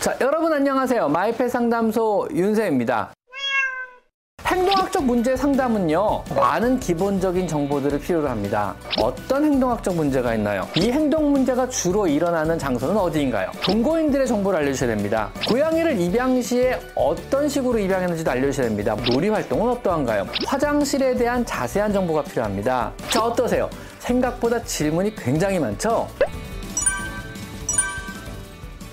자, 여러분 안녕하세요. 마이펫 상담소 윤세입니다. 행동학적 문제 상담은요, 많은 기본적인 정보들을 필요로 합니다. 어떤 행동학적 문제가 있나요? 이 행동 문제가 주로 일어나는 장소는 어디인가요? 동거인들의 정보를 알려주셔야 됩니다. 고양이를 입양 시에 어떤 식으로 입양했는지도 알려주셔야 됩니다. 놀이 활동은 어떠한가요? 화장실에 대한 자세한 정보가 필요합니다. 자, 어떠세요? 생각보다 질문이 굉장히 많죠?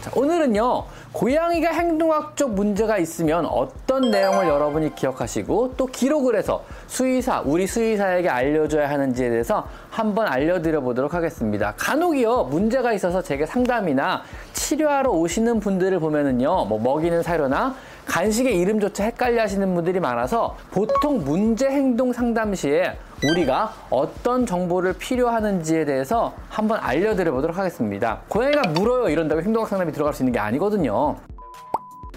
자, 오늘은요, 고양이가 행동학적 문제가 있으면 어떤 내용을 여러분이 기억하시고 또 기록을 해서 수의사, 우리 수의사에게 알려줘야 하는지에 대해서 한번 알려드려 보도록 하겠습니다. 간혹이요, 문제가 있어서 제게 상담이나 치료하러 오시는 분들을 보면은요, 뭐 먹이는 사료나 간식의 이름조차 헷갈려 하시는 분들이 많아서 보통 문제 행동 상담 시에 우리가 어떤 정보를 필요하는지에 대해서 한번 알려드려 보도록 하겠습니다. 고양이가 물어요 이런다고 행동학 상담이 들어갈 수 있는 게 아니거든요.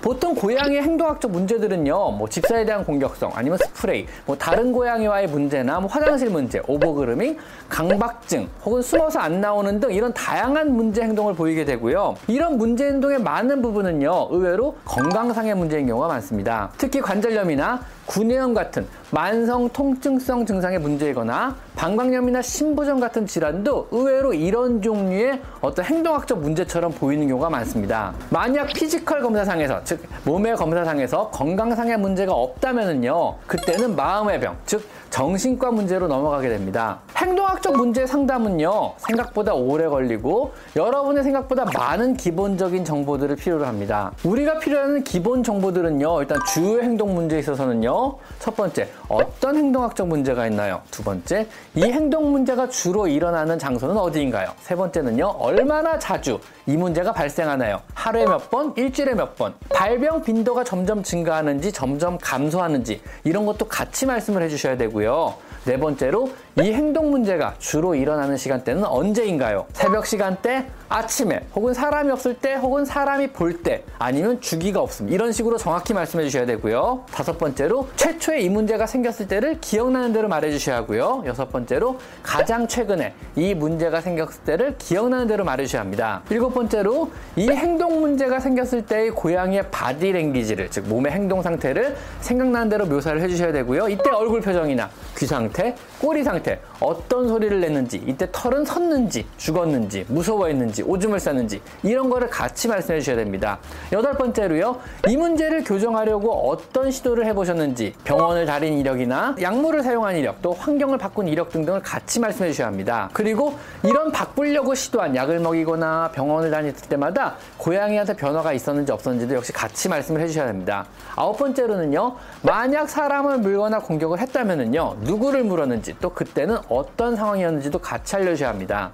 보통 고양이의 행동학적 문제들은요, 뭐 집사에 대한 공격성, 아니면 스프레이, 뭐 다른 고양이와의 문제나 뭐 화장실 문제, overgrooming, 강박증, 혹은 숨어서 안 나오는 등 이런 다양한 문제 행동을 보이게 되고요. 이런 문제 행동의 많은 부분은요, 의외로 건강상의 문제인 경우가 많습니다. 특히 관절염이나 구내염 같은 만성 통증성 증상의 문제이거나 방광염이나 신부전 같은 질환도 의외로 이런 종류의 어떤 행동학적 문제처럼 보이는 경우가 많습니다. 만약 physical 검사상에서 즉 몸의 검사상에서 건강상의 문제가 없다면은요 그때는 마음의 병 즉 정신과 문제로 넘어가게 됩니다. 행동학적 문제 상담은요 생각보다 오래 걸리고 여러분의 생각보다 많은 기본적인 정보들을 필요로 합니다. 우리가 필요한 기본 정보들은요 일단 주요 행동 문제에 있어서는요 첫 번째 어떤 행동학적 문제가 있나요? 두 번째 이 행동 문제가 주로 일어나는 장소는 어디인가요? 세 번째는요 얼마나 자주 이 문제가 발생하나요? 하루에 몇 번, 일주일에 몇 번, 발병 빈도가 점점 증가하는지 점점 감소하는지 이런 것도 같이 말씀을 해 주셔야 되고요. 네 번째로 이 행동 문제가 주로 일어나는 시간대는 언제인가요? 새벽 시간대, 아침에, 혹은 사람이 없을 때, 혹은 사람이 볼 때, 아니면 주기가 없음. 이런 식으로 정확히 말씀해 주셔야 되고요. 다섯 번째로 최초에 이 문제가 생겼을 때를 기억나는 대로 말해 주셔야 하고요. 여섯 번째로 가장 최근에 이 문제가 생겼을 때를 기억나는 대로 말해 주셔야 합니다. 일곱 번째로 이 행동 문제가 생겼을 때의 고양이의 바디 랭귀지를, 즉 몸의 행동 상태를 생각나는 대로 묘사를 해 주셔야 되고요. 이때 얼굴 표정이나 귀 상태, 꼬리 상태, 어떤 소리를 냈는지, 이때 털은 섰는지, 죽었는지, 무서워했는지, 오줌을 쌌는지, 이런 거를 같이 말씀해 주셔야 됩니다. 여덟 번째로요, 이 문제를 교정하려고 어떤 시도를 해보셨는지, 병원을 다닌 이력이나 약물을 사용한 이력, 또 환경을 바꾼 이력 등등을 같이 말씀해 주셔야 합니다. 그리고 이런 바꾸려고 시도한 약을 먹이거나 병원을 다녔을 때마다 고양이한테 변화가 있었는지 없었는지도 역시 같이 말씀을 해주셔야 됩니다. 아홉 번째로는요, 만약 사람을 물거나 공격을 했다면은요, 누구를 물었는지, 또 그 때는 어떤 상황이었는지도 같이 알려주셔야 합니다.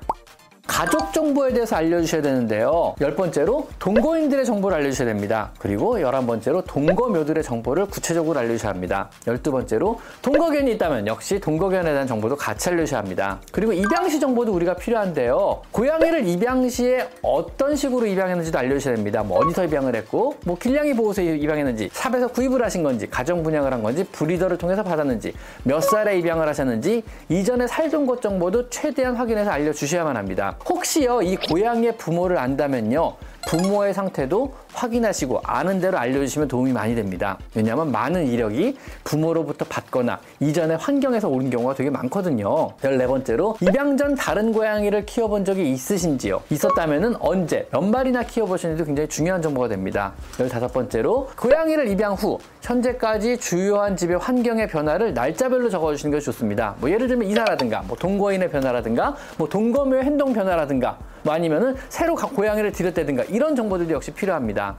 가족 정보에 대해서 알려주셔야 되는데요. 열 번째로 동거인들의 정보를 알려주셔야 됩니다. 그리고 열한 번째로 동거묘들의 정보를 구체적으로 알려주셔야 합니다. 열두 번째로 동거견이 있다면 역시 동거견에 대한 정보도 같이 알려주셔야 합니다. 그리고 입양시 정보도 우리가 필요한데요. 고양이를 입양 시에 어떤 식으로 입양했는지도 알려주셔야 됩니다. 뭐 어디서 입양을 했고, 뭐 길냥이 보호소에 입양했는지, 삽에서 구입을 하신 건지, 가정 분양을 한 건지, 브리더를 통해서 받았는지, 몇 살에 입양을 하셨는지, 이전에 살던 곳 정보도 최대한 확인해서 알려주셔야만 합니다. 혹시요 이 고양이의 부모를 안다면요 부모의 상태도 확인하시고 아는 대로 알려주시면 도움이 많이 됩니다. 왜냐하면 많은 이력이 부모로부터 받거나 이전의 환경에서 온 경우가 되게 많거든요. 14번째로 입양 전 다른 고양이를 키워본 적이 있으신지요? 있었다면 언제, 몇 마리나 키워보셨는지도 굉장히 중요한 정보가 됩니다. 15번째로 고양이를 입양 후 현재까지 주요한 집의 환경의 변화를 날짜별로 적어주시는 것이 좋습니다. 뭐 예를 들면 이사라든가 뭐 동거인의 변화라든가 뭐 동거묘의 행동 변화라든가 뭐 아니면은 새로 고양이를 들였다든가 이런 정보들도 역시 필요합니다.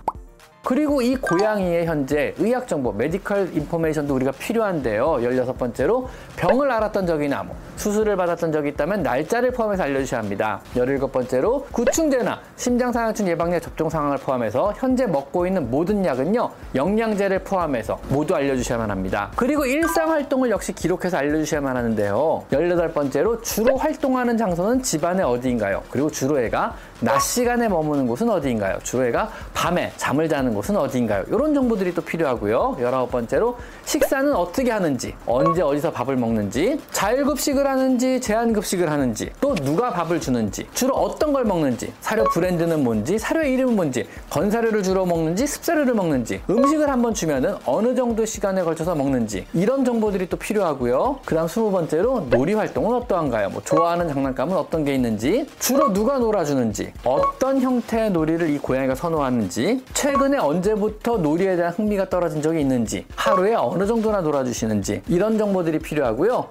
그리고 이 고양이의 현재 의학 정보, 메디컬 인포메이션도 우리가 필요한데요. 16번째로 병을 앓았던 적이나 뭐 수술을 받았던 적이 있다면 날짜를 포함해서 알려주셔야 합니다. 17번째로 구충제나 심장상하증 예방약 접종 상황을 포함해서 현재 먹고 있는 모든 약은요. 영양제를 포함해서 모두 알려주셔야만 합니다. 그리고 일상 활동을 역시 기록해서 알려주셔야만 하는데요. 18번째로 주로 활동하는 장소는 집안의 어디인가요? 그리고 주로 애가 낮 시간에 머무는 곳은 어디인가요? 주로 얘가 밤에 잠을 자는 곳은 어디인가요? 이런 정보들이 또 필요하고요. 열아홉 번째로 식사는 어떻게 하는지, 언제 어디서 밥을 먹는지, 자율급식을 하는지, 제한급식을 하는지, 또 누가 밥을 주는지, 주로 어떤 걸 먹는지, 사료 브랜드는 뭔지, 사료의 이름은 뭔지, 건사료를 주로 먹는지, 습사료를 먹는지, 음식을 한번 주면은 어느 정도 시간에 걸쳐서 먹는지, 이런 정보들이 또 필요하고요. 그 다음 스무 번째로 놀이 활동은 어떠한가요? 뭐 좋아하는 장난감은 어떤 게 있는지, 주로 누가 놀아주는지, 어떤 형태의 놀이를 이 고양이가 선호하는지, 최근에 언제부터 놀이에 대한 흥미가 떨어진 적이 있는지, 하루에 어느 정도나 놀아주시는지, 이런 정보들이 필요하고요.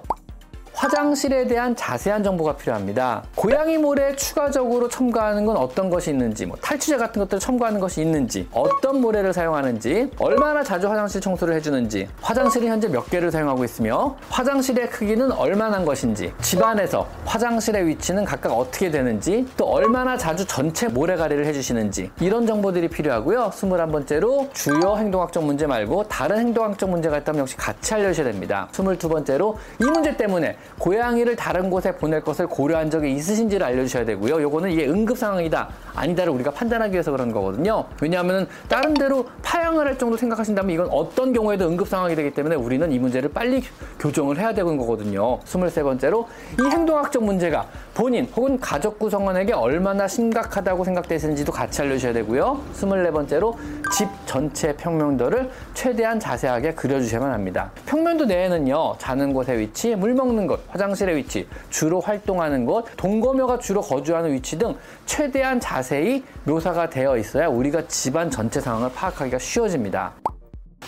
화장실에 대한 자세한 정보가 필요합니다. 고양이 모래에 추가적으로 첨가하는 건 어떤 것이 있는지, 뭐 탈취제 같은 것들을 첨가하는 것이 있는지, 어떤 모래를 사용하는지, 얼마나 자주 화장실 청소를 해주는지, 화장실이 현재 몇 개를 사용하고 있으며, 화장실의 크기는 얼마나 것인지, 집안에서 화장실의 위치는 각각 어떻게 되는지, 또 얼마나 자주 전체 모래가리를 해주시는지, 이런 정보들이 필요하고요. 21번째로 주요 행동학적 문제 말고 다른 행동학적 문제가 있다면 역시 같이 알려주셔야 됩니다. 22번째로 이 문제 때문에 고양이를 다른 곳에 보낼 것을 고려한 적이 있으신지를 알려주셔야 되고요. 요거는 이게 응급 상황이다 아니다를 우리가 판단하기 위해서 그런 거거든요. 왜냐하면 다른 데로 파양을 할 정도 생각하신다면 이건 어떤 경우에도 응급 상황이 되기 때문에 우리는 이 문제를 빨리 교정을 해야 되는 거거든요. 23번째로 이 행동학적 문제가 본인 혹은 가족 구성원에게 얼마나 심각하다고 생각되시는지도 같이 알려주셔야 되고요. 24번째로 집 전체 평면도를 최대한 자세하게 그려주셔야만 합니다. 평면도 내에는요, 자는 곳의 위치, 물 먹는 곳, 화장실의 위치, 주로 활동하는 곳, 동거묘가 주로 거주하는 위치 등 최대한 자세히 묘사가 되어 있어야 우리가 집안 전체 상황을 파악하기가 쉬워집니다.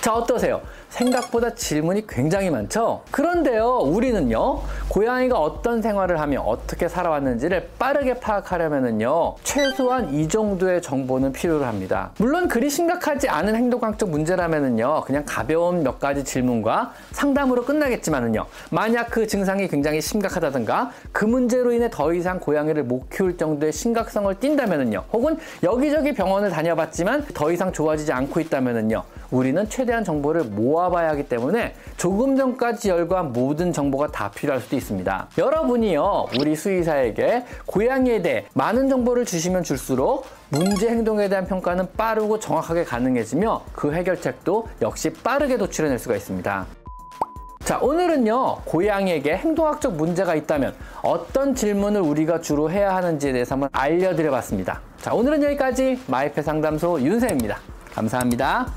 자, 어떠세요? 생각보다 질문이 굉장히 많죠? 그런데요, 우리는요, 고양이가 어떤 생활을 하며 어떻게 살아왔는지를 빠르게 파악하려면은요, 최소한 이 정도의 정보는 필요로 합니다. 물론 그리 심각하지 않은 행동학적 문제라면은요, 그냥 가벼운 몇 가지 질문과 상담으로 끝나겠지만은요, 만약 그 증상이 굉장히 심각하다든가, 그 문제로 인해 더 이상 고양이를 못 키울 정도의 심각성을 띈다면은요, 혹은 여기저기 병원을 다녀봤지만 더 이상 좋아지지 않고 있다면은요, 우리는 최대한 정보를 모아봐야 하기 때문에 조금 전까지 열거한 모든 정보가 다 필요할 수도 있습니다. 여러분이요, 우리 수의사에게 고양이에 대해 많은 정보를 주시면 줄수록 문제 행동에 대한 평가는 빠르고 정확하게 가능해지며 그 해결책도 역시 빠르게 도출해낼 수가 있습니다. 자, 오늘은요, 고양이에게 행동학적 문제가 있다면 어떤 질문을 우리가 주로 해야 하는지에 대해서 한번 알려드려 봤습니다. 자, 오늘은 여기까지 마이페 상담소 윤쌤입니다. 감사합니다.